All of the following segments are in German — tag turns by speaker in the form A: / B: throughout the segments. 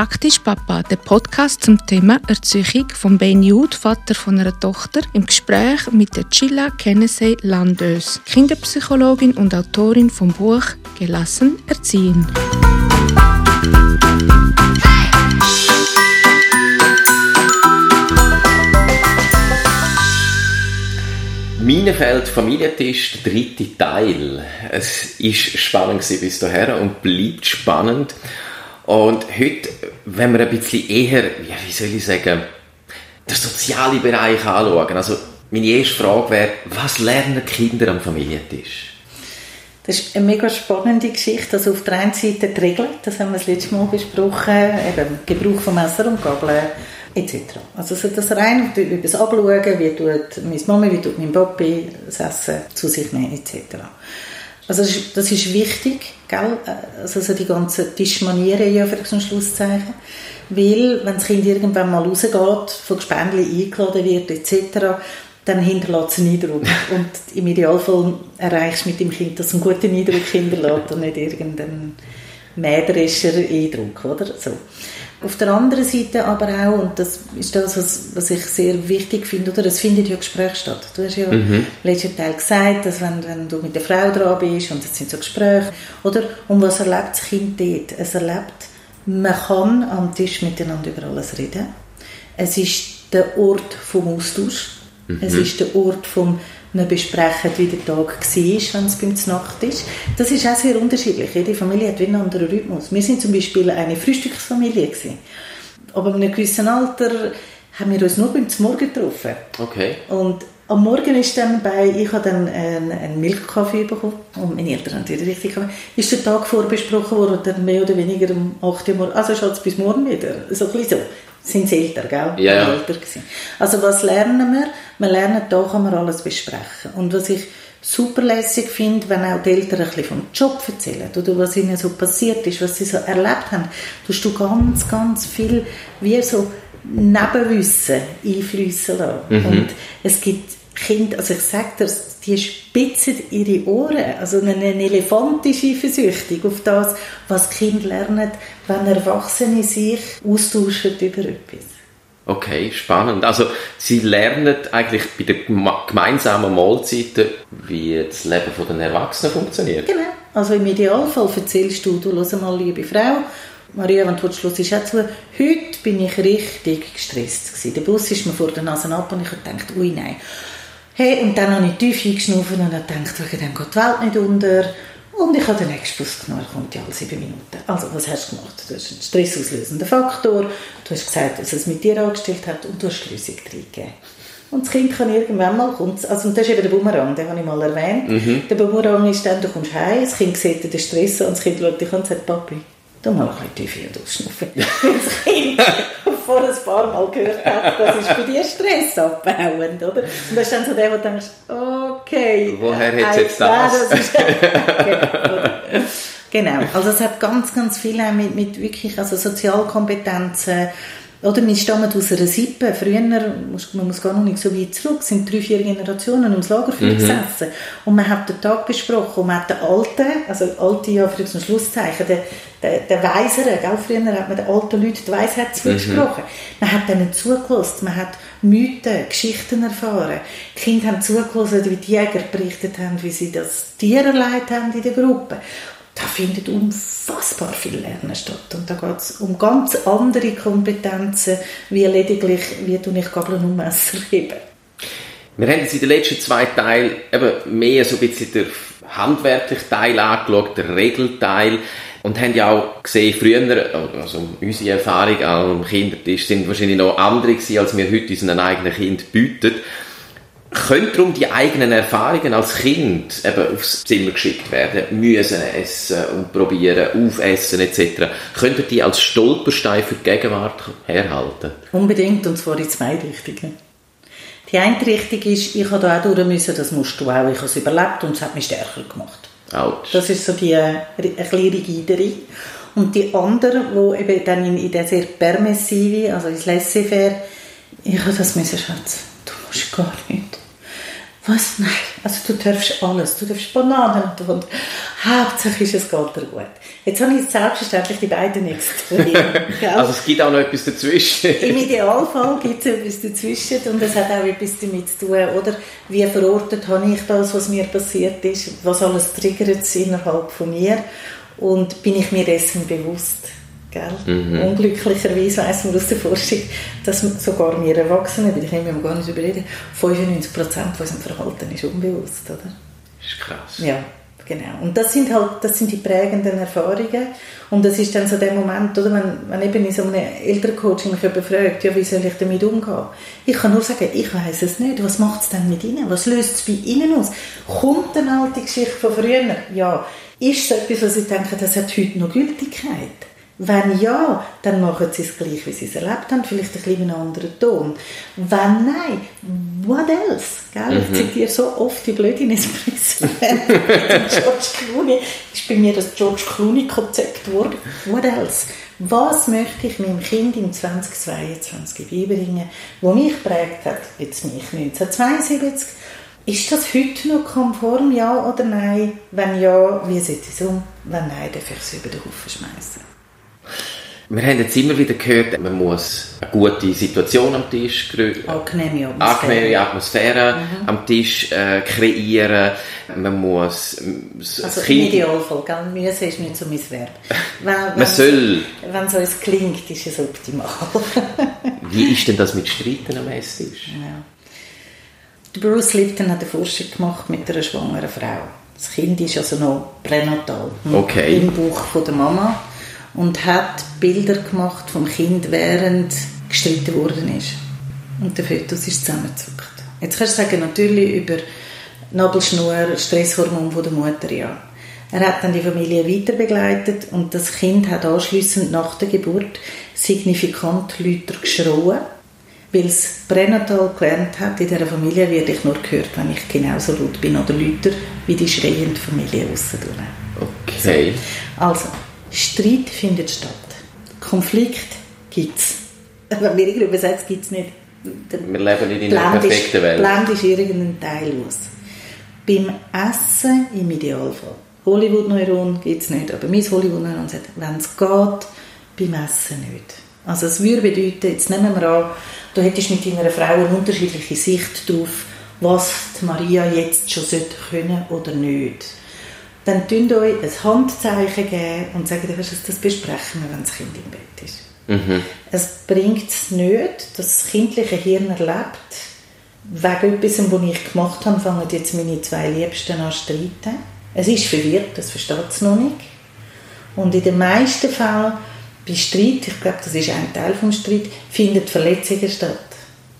A: Praktisch Papa, der Podcast zum Thema Erziehung von Ben Jude, Vater von einer Tochter, im Gespräch mit der Chilla Kennedy Landös, Kinderpsychologin und Autorin vom Buch Gelassen erziehen.
B: Minenfeld Familientisch, der dritte Teil. Es ist spannend bis dahin und bleibt spannend. Und heute, wenn wir ein bisschen eher, wie soll ich sagen, den sozialen Bereich anschauen. Also meine erste Frage wäre, was lernen Kinder am Familientisch?
C: Das ist eine mega spannende Geschichte. Also auf der einen Seite die Regeln, das haben wir das letzte Mal besprochen, eben Gebrauch von Messer und Gabel etc. Also das rein über das Abschauen, wie tut meine Mama, wie tut mein Papi das Essen zu sich nehmen etc. Also das ist, das ist wichtig, gell? Also die ganzen Tischmanieren, ja, für zum Schlusszeichen. Weil, wenn das Kind irgendwann mal rausgeht, von Gespendli eingeladen wird, etc., dann hinterlässt es einen Eindruck. Und im Idealfall erreichst du mit dem Kind, dass es einen guten Eindruck hinterlässt und nicht irgendeinen mäderischer Eindruck, oder? So. Auf der anderen Seite aber auch, und das ist das, was, was ich sehr wichtig finde, oder? es findet ja Gespräch statt. Du hast ja mhm. letzten Teil gesagt, dass wenn, wenn du mit der Frau dran bist und es sind so Gespräche, oder? Und was erlebt das Kind dort? Es erlebt, man kann am Tisch miteinander über alles reden. Es ist der Ort vom Austausch. Mhm. Es ist der Ort vom wir besprechen, wie der Tag war, wenn es beim Nacht ist. Das ist auch sehr unterschiedlich. Jede Familie hat einen anderen Rhythmus. Wir sind zum Beispiel eine Frühstücksfamilie gewesen. Aber in einem gewissen Alter haben wir uns nur beim Morgen getroffen.
B: Okay.
C: Und am Morgen ist dann bei, ich habe dann einen, einen Milchkaffee bekommen und meine Eltern haben natürlich richtig gemacht, ist der Tag vorbesprochen worden, dann mehr oder weniger um 8 Uhr morgens, also Schatz, bis morgen wieder, so ein bisschen so sind sie älter, gell?
B: Ja, ja.
C: Älter Also was lernen wir? Wir lernen, da kann man alles besprechen. Und was ich super lässig finde, wenn auch die Eltern ein bisschen vom Job erzählen oder was ihnen so passiert ist, was sie so erlebt haben, tust du ganz, ganz viel wie so Nebenwissen einfließen lassen. Mhm. Und es gibt Kinder, also ich sage dir, die spitzen ihre Ohren. Also ein Elefant ist eifersüchtig auf das, was Kinder lernen, wenn Erwachsene sich austauschen über etwas.
B: Okay, spannend. Also Sie lernen eigentlich bei den gemeinsamen Mahlzeiten, wie das Leben der Erwachsenen funktioniert.
C: Genau. Also im Idealfall erzählst du, du hör mal, liebe Frau, Maria, wenn du Schluss ist auch zu, heute bin ich richtig gestresst gewesen. Der Bus ist mir vor der Nase ab und ich habe gedacht, ui nein, Hey, und dann habe ich tief eingeschnaufen und habe gedacht, wegen dem geht die Welt nicht unter. Und ich habe den nächsten Bus genommen, er kommt ja alle sieben Minuten. Also, was hast du gemacht? Du hast einen stressauslösenden Faktor, du hast gesagt, dass es mit dir angestellt hat und du hast die Lösung reingegeben. Und das Kind kann irgendwann mal, also und das ist eben der Bumerang, den habe ich mal erwähnt. Mhm. Der Bumerang ist dann, du kommst heim, das Kind sieht den Stress und das Kind schaut dich an und sagt, Papi, du mal ein bisschen tiefer durchschnaufen. das Kind vor ein paar Mal gehört hat, das ist bei dir Stress abbauend, oder? Und das ist dann so der, wo du denkst, okay.
B: Woher hat jetzt das? das ist,
C: okay, genau, also es hat ganz, ganz viel mit, mit wirklich, also Sozialkompetenzen, oder wir stammen aus einer Sippe. Früher, man muss gar noch nicht so weit zurück, sind drei, vier Generationen ums Lagerfeuer mhm. gesessen. Und man hat den Tag besprochen und man hat den Alten, also alte, ja, für ein Schlusszeichen, den, den, den Weiseren, gell? früher hat man den alten Leuten die Weisheit zugesprochen. Mhm. Man hat denen zugelassen, man hat Mythen, Geschichten erfahren. Die Kinder haben zugelassen, wie die Jäger berichtet haben, wie sie das Tier erleidet haben in der Gruppe da findet unfassbar viel Lernen statt. Und da geht es um ganz andere Kompetenzen, wie lediglich, wie du ich Gabeln und Messer heben.
B: Wir haben jetzt in den letzten zwei Teilen eben mehr so ein bisschen den handwerklichen Teil angeschaut, den Regelteil. Und haben ja auch gesehen, früher, also unsere Erfahrung am Kindertisch sind wahrscheinlich noch andere gewesen, als wir heute unseren eigenen Kind bieten können darum die eigenen Erfahrungen als Kind eben aufs Zimmer geschickt werden, müssen essen und probieren, aufessen etc. Könnten die als Stolperstein für die Gegenwart herhalten?
C: Unbedingt, und zwar in zwei Richtungen. Die eine Richtung ist, ich habe da auch durch müssen, das musst du auch, ich habe es überlebt und es hat mich stärker gemacht.
B: Ouch.
C: Das ist so die äh, rigidere. Und die andere, wo eben dann in, in der sehr permissive, also ins Laissez-faire, ich habe das müssen, Schatz, du musst gar nicht was? Nein. Also du darfst alles. Du darfst Bananen und Hauptsache ist, es geht dir gut. Jetzt habe ich selbstverständlich die beiden Extreme.
B: also es gibt auch noch etwas dazwischen.
C: Im Idealfall gibt es etwas dazwischen und es hat auch etwas damit zu tun, oder? Wie verortet habe ich das, was mir passiert ist, was alles triggert es innerhalb von mir und bin ich mir dessen bewusst. Gell? Mhm. Unglücklicherweise weiss man aus der Forschung, dass sogar wir Erwachsenen, weil ich nehme gar nicht überreden, 95% von unserem Verhalten ist unbewusst. Oder?
B: Das ist krass.
C: Ja. Genau. Und das sind halt, das sind die prägenden Erfahrungen. Und das ist dann so der Moment, oder, wenn, wenn eben in so einem Elterncoaching mich jemand fragt, ja, wie soll ich damit umgehen? Ich kann nur sagen, ich weiß es nicht. Was macht es denn mit Ihnen? Was löst es bei Ihnen aus? Kommt eine alte Geschichte von früher? Ja. Ist es etwas, was Sie denken, das hat heute noch Gültigkeit? Wenn ja, dann machen sie es gleich, wie sie es erlebt haben, vielleicht ein bisschen in einem anderen Ton. Wenn nein, what else? Gell? Mhm. Ich zitiere so oft die blöde Nespresso. George Clooney ist bei mir das George Clooney-Konzept geworden. What else? Was möchte ich meinem Kind im 2022 beibringen, wo mich prägt hat, jetzt mich 1972, ist das heute noch konform, ja oder nein? Wenn ja, wie setze ich es um? Wenn nein, darf ich es über den Haufen schmeißen.
B: Wir haben jetzt immer wieder gehört, man muss eine gute Situation am Tisch
C: angenehme
B: Atmosphäre, angenehme Atmosphäre mhm. am Tisch äh, kreieren. Man muss
C: also kind... im Idealfall, gell? Müssen ist nicht so mein Verb.
B: Wenn, man soll...
C: Wenn es uns klingt, ist es optimal.
B: Wie ist denn das mit Streiten am Esstisch?
C: Ja. Bruce Lipton hat eine Forschung gemacht mit einer schwangeren Frau. Das Kind ist also noch pränatal.
B: Okay.
C: Im Bauch von der Mama und hat Bilder gemacht vom Kind, während gestritten worden ist. Und der Fötus ist zusammengezuckt. Jetzt kannst du sagen, natürlich über Nabelschnur, Stresshormon von der Mutter, ja. Er hat dann die Familie weiter begleitet und das Kind hat anschließend nach der Geburt signifikant lauter geschrien, weil es pränatal gelernt hat, in dieser Familie werde ich nur gehört, wenn ich genauso laut bin oder lauter wie die schreiende Familie aussen.
B: Okay.
C: So. Also, Streit findet statt. Konflikt gibt es. Wenn wir irgendwie übersetzt, gibt es nicht.
B: Wir leben nicht in einer perfekten Welt.
C: Blend ist irgendein Teil aus. Beim Essen im Idealfall. Hollywood-Neuron gibt es nicht, aber mein Hollywood-Neuron sagt, wenn es geht, beim Essen nicht. Also es würde bedeuten, jetzt nehmen wir an, du hättest mit deiner Frau eine unterschiedliche Sicht darauf, was Maria jetzt schon können oder nicht dann tun euch ein Handzeichen geben und sagen, das besprechen wir, wenn das Kind im Bett ist. Mhm. Es bringt es nicht, dass das kindliche Hirn erlebt, wegen etwas, was ich gemacht habe, fangen jetzt meine zwei Liebsten an zu streiten. Es ist verwirrt, das versteht es noch nicht. Und in den meisten Fällen bei Streit, ich glaube, das ist ein Teil des Streit, findet Verletzungen statt.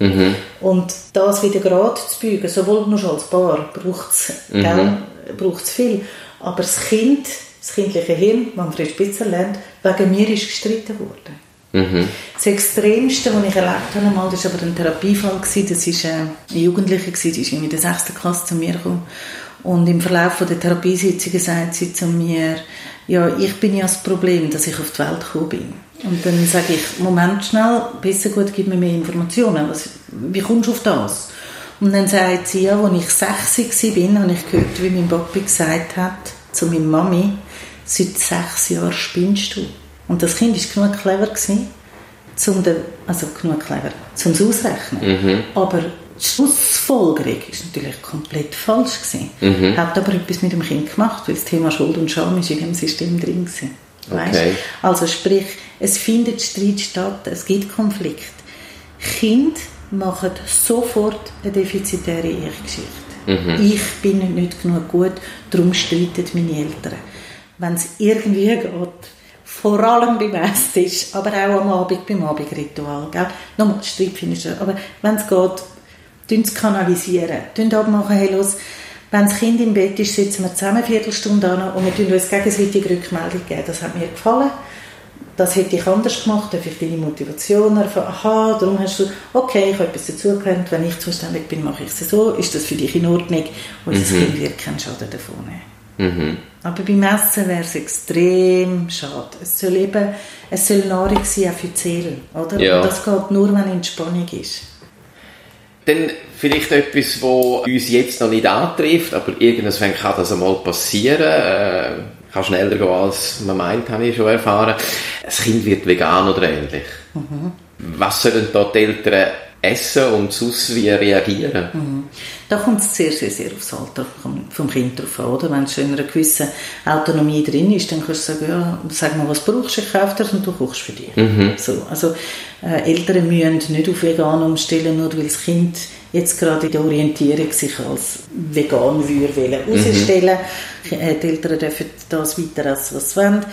C: Mhm. Und das wieder gerade zu bügen, sowohl nur als Paar, braucht es mhm. viel. Aber das Kind, das kindliche Hirn, Manfred Spitzer lernt, wegen mir ist gestritten worden. Mhm. Das Extremste, was ich erlebt habe, mal, das war aber ein Therapiefall, das war äh, eine Jugendliche, die ist in der 6. Klasse zu mir gekommen. Und im Verlauf der Therapiesitzungen sagt sie zu mir, ja, ich bin ja das Problem, dass ich auf die Welt gekommen bin. Und dann sage ich, Moment schnell, besser gut, gib mir mehr Informationen. Was, wie kommst du auf das? Und dann sagt sie, ja, als ich sechs war, habe ich gehört, wie mein Papi gesagt hat zu meiner Mami, seit sechs Jahren spinnst du. Und das Kind war genug clever, gewesen, zum de, also genug clever, zum es ausrechnen. Mhm. Aber die Schlussfolgerung war natürlich komplett falsch. Gewesen. Mhm. Hat aber etwas mit dem Kind gemacht, weil das Thema Schuld und Scham ist in dem System drin war. Okay. Also sprich, es findet Streit statt, es gibt Konflikt. Kind machen sofort eine defizitäre Ich-Geschichte. Mhm. Ich bin nicht genug gut, darum streiten meine Eltern. Wenn es irgendwie geht, vor allem beim Esstisch, aber auch am Abend beim Abendritual. Gell? Nochmal, Streit finde ich aber wenn es geht, es kanalisieren. Tun abmachen, hey, los, wenn das Kind im Bett ist, sitzen wir zusammen eine Viertelstunde an und wir tun uns gegenseitig Rückmeldung geben. Das hat mir gefallen das hätte ich anders gemacht, darf ich deine Motivation erfahren, aha, darum hast du, okay, ich habe etwas dazugelernt, wenn ich zuständig bin, mache ich es so, ist das für dich in Ordnung, und mhm. das Kind wird keinen Schaden davon nehmen. Mhm. Aber beim Essen wäre es extrem schade. Es soll eben, es soll Nahrung sein auch für die Seele, oder? Ja. Und das geht nur, wenn Entspannung ist.
B: Dann vielleicht etwas, was uns jetzt noch nicht antrifft, aber irgendwann kann das einmal passieren. Äh, kann schneller gehen, als man meint, habe ich schon erfahren. Das Kind wird vegan oder ähnlich. Mhm. Was sollen da die Eltern essen und sonst wie reagieren? Mhm.
C: Da kommt es sehr, sehr, sehr aufs Alter vom Kind drauf an. Oder? Wenn es schon in einer gewissen Autonomie drin ist, dann kannst du sagen, ja, sag mal, was brauchst du, ich kaufe das und du kochst für dich. Mhm. So, also äh, Eltern müssen nicht auf vegan umstellen, nur weil das Kind jetzt gerade in der Orientierung sich als vegan würde herausstellen mhm. Äh, die Eltern dürfen das weiter essen, was sie wollen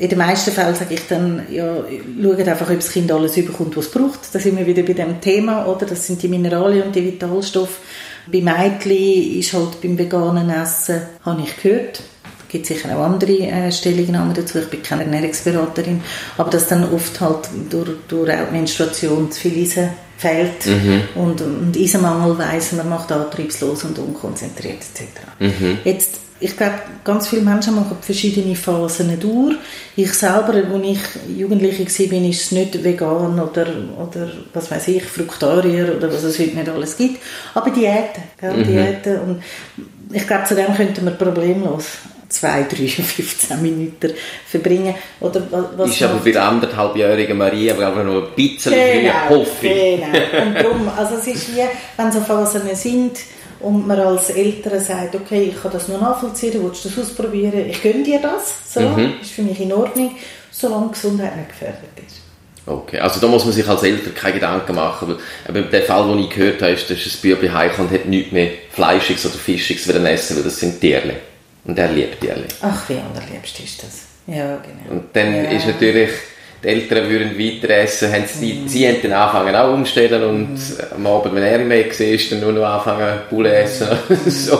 C: in den meisten Fällen sage ich dann, ja, schaut einfach, ob das Kind alles überkommt, was es braucht. Da sind wir wieder bei dem Thema, oder? Das sind die Mineralien und die Vitalstoffe. Bei Mädchen ist halt beim veganen Essen, habe ich gehört, gibt sicher auch andere äh, Stellungnahmen dazu, ich bin keine Ernährungsberaterin, aber dass dann oft halt durch, durch auch Menstruation zu viel Eisen fehlt mhm. und, und Eisenmangel weiss, man macht antriebslos und unkonzentriert etc. Mhm. Jetzt ich glaube, ganz viele Menschen machen verschiedene Phasen durch. Ich selber, als ich Jugendliche war, bin ich nicht vegan oder, oder was weiß ich, Fruktarier oder was es heute nicht alles gibt. Aber Diäten, gell? Mhm. Diäten. Und ich glaube, zu dem könnten wir problemlos zwei, drei, 15 Minuten verbringen. Oder
B: was ist aber bei der anderthalbjährigen Maria aber noch ein bisschen genau, früher, hoffe
C: ich. Genau, und darum, also es ist wie, wenn so Phasen sind, und man als Eltern sagt, okay, ich kann das nur nachvollziehen, willst du das ausprobieren, ich gönne dir das, so, mhm. ist für mich in Ordnung, solange die Gesundheit nicht gefährdet ist.
B: Okay, also da muss man sich als Eltern keine Gedanken machen, weil der Fall, den ich gehört habe, ist, dass ein Bübli heimkommt und hat nichts mehr Fleischiges oder Fischiges essen, weil das sind Tierle. Und er liebt Tierle.
C: Ach, wie allerliebst ist das. Ja, genau.
B: Und dann
C: ja.
B: ist natürlich die Eltern würden weiter essen, haben sie, mhm. sie haben dann angefangen auch umstellen und mhm. am Abend, wenn er Weg war, dann nur noch anfangen Bulle essen. Mhm. so.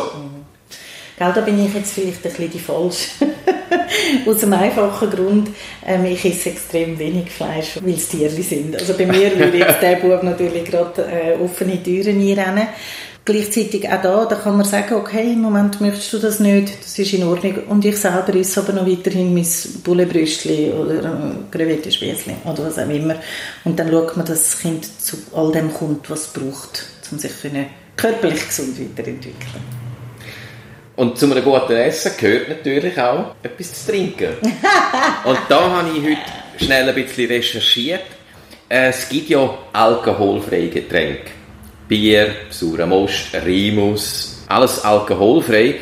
C: Gell, da bin ich jetzt vielleicht ein bisschen die Falsche. Aus einem einfachen Grund, ähm, ich esse extrem wenig Fleisch, weil es Tiere sind. Also bei mir würde jetzt der Bub natürlich gerade äh, offene Türen einrennen. Gleichzeitig auch da, da kann man sagen, okay, im Moment möchtest du das nicht, das ist in Ordnung. Und ich selber esse aber noch weiterhin mein Bullebrüstli oder äh, Crevettenspießli oder was auch immer. Und dann schaut man, dass das Kind zu all dem kommt, was es braucht, um sich körperlich gesund weiterentwickeln.
B: Und zu einem guten Essen gehört natürlich auch etwas zu trinken. Und da habe ich heute schnell ein bisschen recherchiert. Es gibt ja alkoholfreie Getränke. Bier, saurer Most, Rimus, alles alkoholfrei.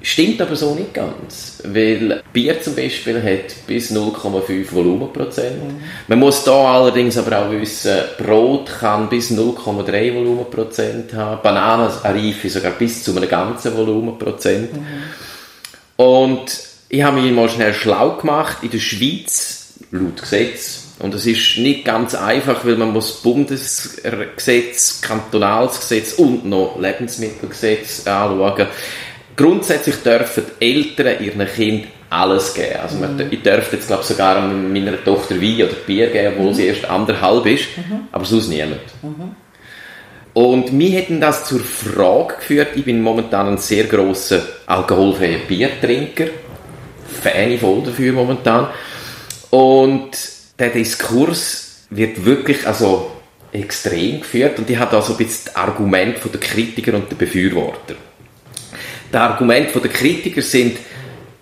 B: Stimmt aber so nicht ganz, weil Bier zum Beispiel hat bis 0,5 Volumenprozent. Mhm. Man muss da allerdings aber auch wissen, Brot kann bis 0,3 Volumenprozent haben, Bananen, Reife sogar bis zu einem ganzen Volumenprozent. Mhm. Und ich habe mich mal schnell schlau gemacht, in der Schweiz, laut Gesetz, und es ist nicht ganz einfach, weil man muss Bundesgesetz, Kantonalsgesetz und noch Lebensmittelgesetz anschauen. Grundsätzlich dürfen Eltern ihren Kind alles geben. Also mhm. ich dürfte jetzt glaube sogar meiner Tochter Wein oder Bier geben, obwohl mhm. sie erst anderthalb ist, mhm. aber sonst niemand. Mhm. Und mir hätten das zur Frage geführt, ich bin momentan ein sehr grosser alkoholfreier Biertrinker, Fan voll dafür momentan. Und der Diskurs wird wirklich also extrem geführt und ich habe da so ein bisschen das Argument der Kritiker und der Befürworter. Das Argument von der Kritiker sind,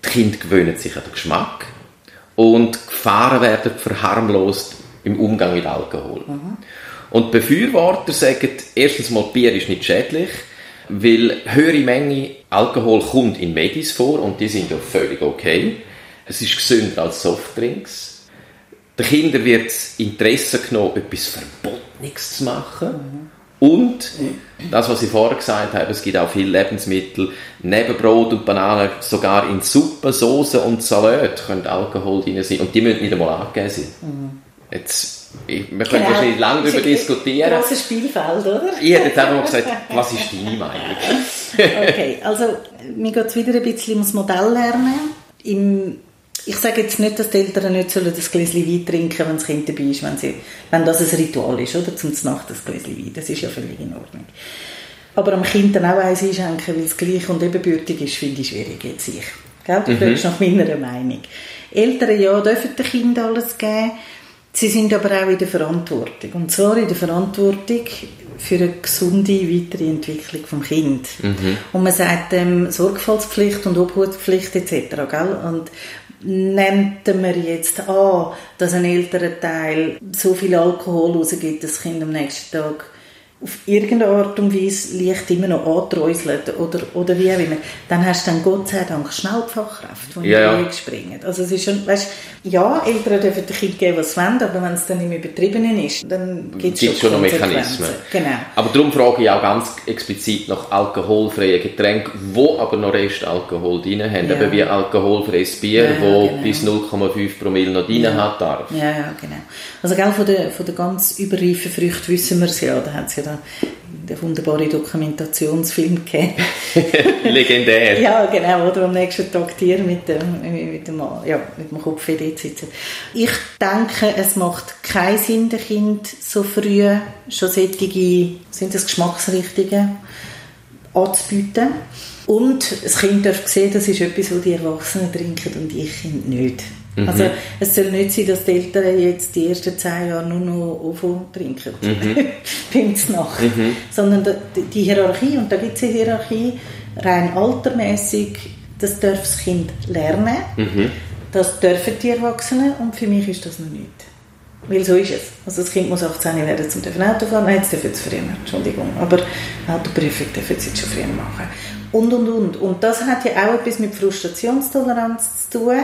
B: die Kinder gewöhnen sich an den Geschmack und Gefahren werden verharmlost im Umgang mit Alkohol. Mhm. Und die Befürworter sagen, erstens mal, Bier ist nicht schädlich, weil höhere Menge Alkohol kommt in Medis vor und die sind ja völlig okay. Es ist gesünder als Softdrinks den Kindern wird das Interesse genommen, etwas Verbotenes zu machen. Mhm. Und das, was ich vorher gesagt habe, es gibt auch viele Lebensmittel, neben Brot und Bananen, sogar in Suppe, Soße und Salat können Alkohol drin sein. Und die müssen nicht einmal angegeben sein. Mhm. Jetzt, ich, wir können genau. wahrscheinlich lange darüber diskutieren.
C: Ein grosses Spielfeld, oder?
B: Ich hätte jetzt einfach mal gesagt, was ist deine Meinung?
C: okay, also mir geht es wieder ein bisschen ums Modell lernen. Im ich sage jetzt nicht, dass die Eltern nicht sollen das Gläschen Wein trinken wenn das Kind dabei ist, wenn, sie, wenn das ein Ritual ist, oder? Zum Nacht das Gläschen Wein. Das ist ja völlig in Ordnung. Aber am Kind dann auch eins einschenken, weil es gleich und ebenbürtig ist, finde ich schwierig jetzt ich. Gell? Du mhm. fragst nach meiner Meinung. Eltern, ja, dürfen den Kindern alles geben. Sie sind aber auch in der Verantwortung. Und zwar in der Verantwortung, für eine gesunde weitere Entwicklung vom Kind. Mhm. Und man sagt ähm, Sorgfaltspflicht und Obhutspflicht etc. Gell? Und nimmt man jetzt an, dass ein älterer Teil so viel Alkohol rausgibt, dass das Kind am nächsten Tag auf irgendeine Art und Weise leicht immer noch anträuselt oder, oder wie auch immer, dann hast du dann Gott sei Dank schnell die Fachkräfte, die ja, in die springen. Also es ist schon, weißt, ja, Eltern dürfen den Kind geben, was sie wollen, aber wenn es dann im Übertriebenen ist, dann gibt es schon,
B: schon noch Mechanismen. Genau. Aber darum frage ich auch ganz explizit nach alkoholfreien Getränken, wo aber noch Restalkohol drin haben, ja. eben wie alkoholfreies Bier, ja, wo genau. bis 0,5 Promille noch drin ja. hat darf.
C: Ja, ja, genau. Also gell, von den von der ganz überreifen Früchten wissen wir es ja, da hat es ja den wunderbaren Dokumentationsfilm gegeben.
B: Legendär.
C: ja, genau, oder am nächsten Tag Tier mit dem, mit dem, ja, mit dem Kopf dort sitzen. Ich denke, es macht keinen Sinn, dem Kind so früh schon solche, sind das Geschmacksrichtungen, anzubieten. Und das Kind darf sehen, das ist etwas, was die Erwachsenen trinken und ich Kind nicht. Mhm. Also es soll nicht sein, dass die Eltern jetzt die ersten zehn Jahre nur noch OVO trinken, mhm. Nacht. Mhm. Sondern die, die Hierarchie, und da gibt es eine Hierarchie, rein altermäßig, das darf das Kind lernen, mhm. das dürfen die Erwachsenen und für mich ist das noch nicht. Weil so ist es. Also das Kind muss 18 werden, um dürfen Auto fahren. Nein, jetzt dürfen es früher, Entschuldigung. Aber Autoprüfung dürfen sie jetzt schon früher machen. Und, und, und. Und das hat ja auch etwas mit Frustrationstoleranz zu tun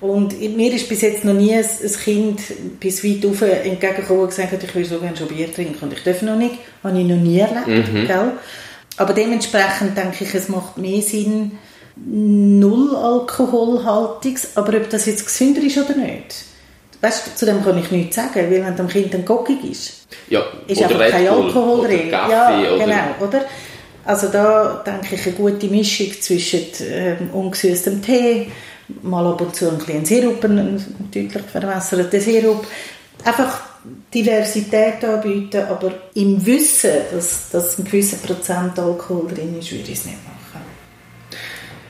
C: und mir ist bis jetzt noch nie ein, Kind bis weit auf entgegengekommen und gesagt hat, ich will so gerne schon Bier trinken und ich darf noch nicht. Das habe ich noch nie erlebt. Mhm. Gell? Aber dementsprechend denke ich, es macht mehr Sinn, null Alkoholhaltiges, aber ob das jetzt gesünder ist oder nicht. Weißt, zu dem kann ich nichts sagen, weil wenn dem Kind dann gockig ist,
B: ja,
C: ist einfach kein Alkohol drin. Ja, genau, oder? Also da denke ich eine gute Mischung zwischen ähm, ungesüßtem Tee, mal ab und zu ein bisschen Sirup, einen deutlich verwässerten Sirup. Einfach Diversität anbieten, aber im Wissen, dass, dass ein gewisser Prozent Alkohol drin ist, würde ich es nicht machen.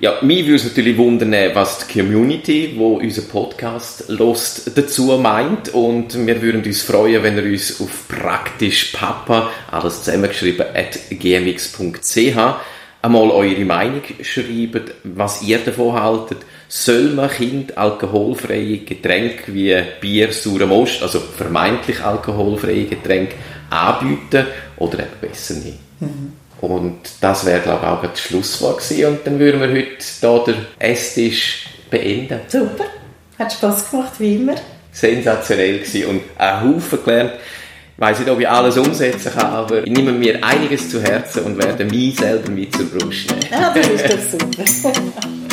B: Ja, mich würde es natürlich wundern, was die Community, wo unseren Podcast lost, dazu meint. Und wir würden uns freuen, wenn ihr uns auf praktisch Papa, alles zusammengeschrieben, at gmx.ch einmal eure Meinung schreibt, was ihr davon haltet. Soll man Kind alkoholfreie Getränke wie Bier, sauren Most, also vermeintlich alkoholfreie Getränke anbieten oder eben besser nicht? Mhm. Und das wäre, glaube ich, auch das Schlusswort gewesen. Und dann würden wir heute hier den Esstisch beenden.
C: Super. Hat Spass gemacht, wie immer.
B: Sensationell gewesen und einen Haufen gelernt. Ich weiss nicht, ob ich alles umsetzen kann, aber ich nehme mir einiges zu Herzen und werde mich selber mit zur Brust nehmen.
C: Ja, das ist doch super.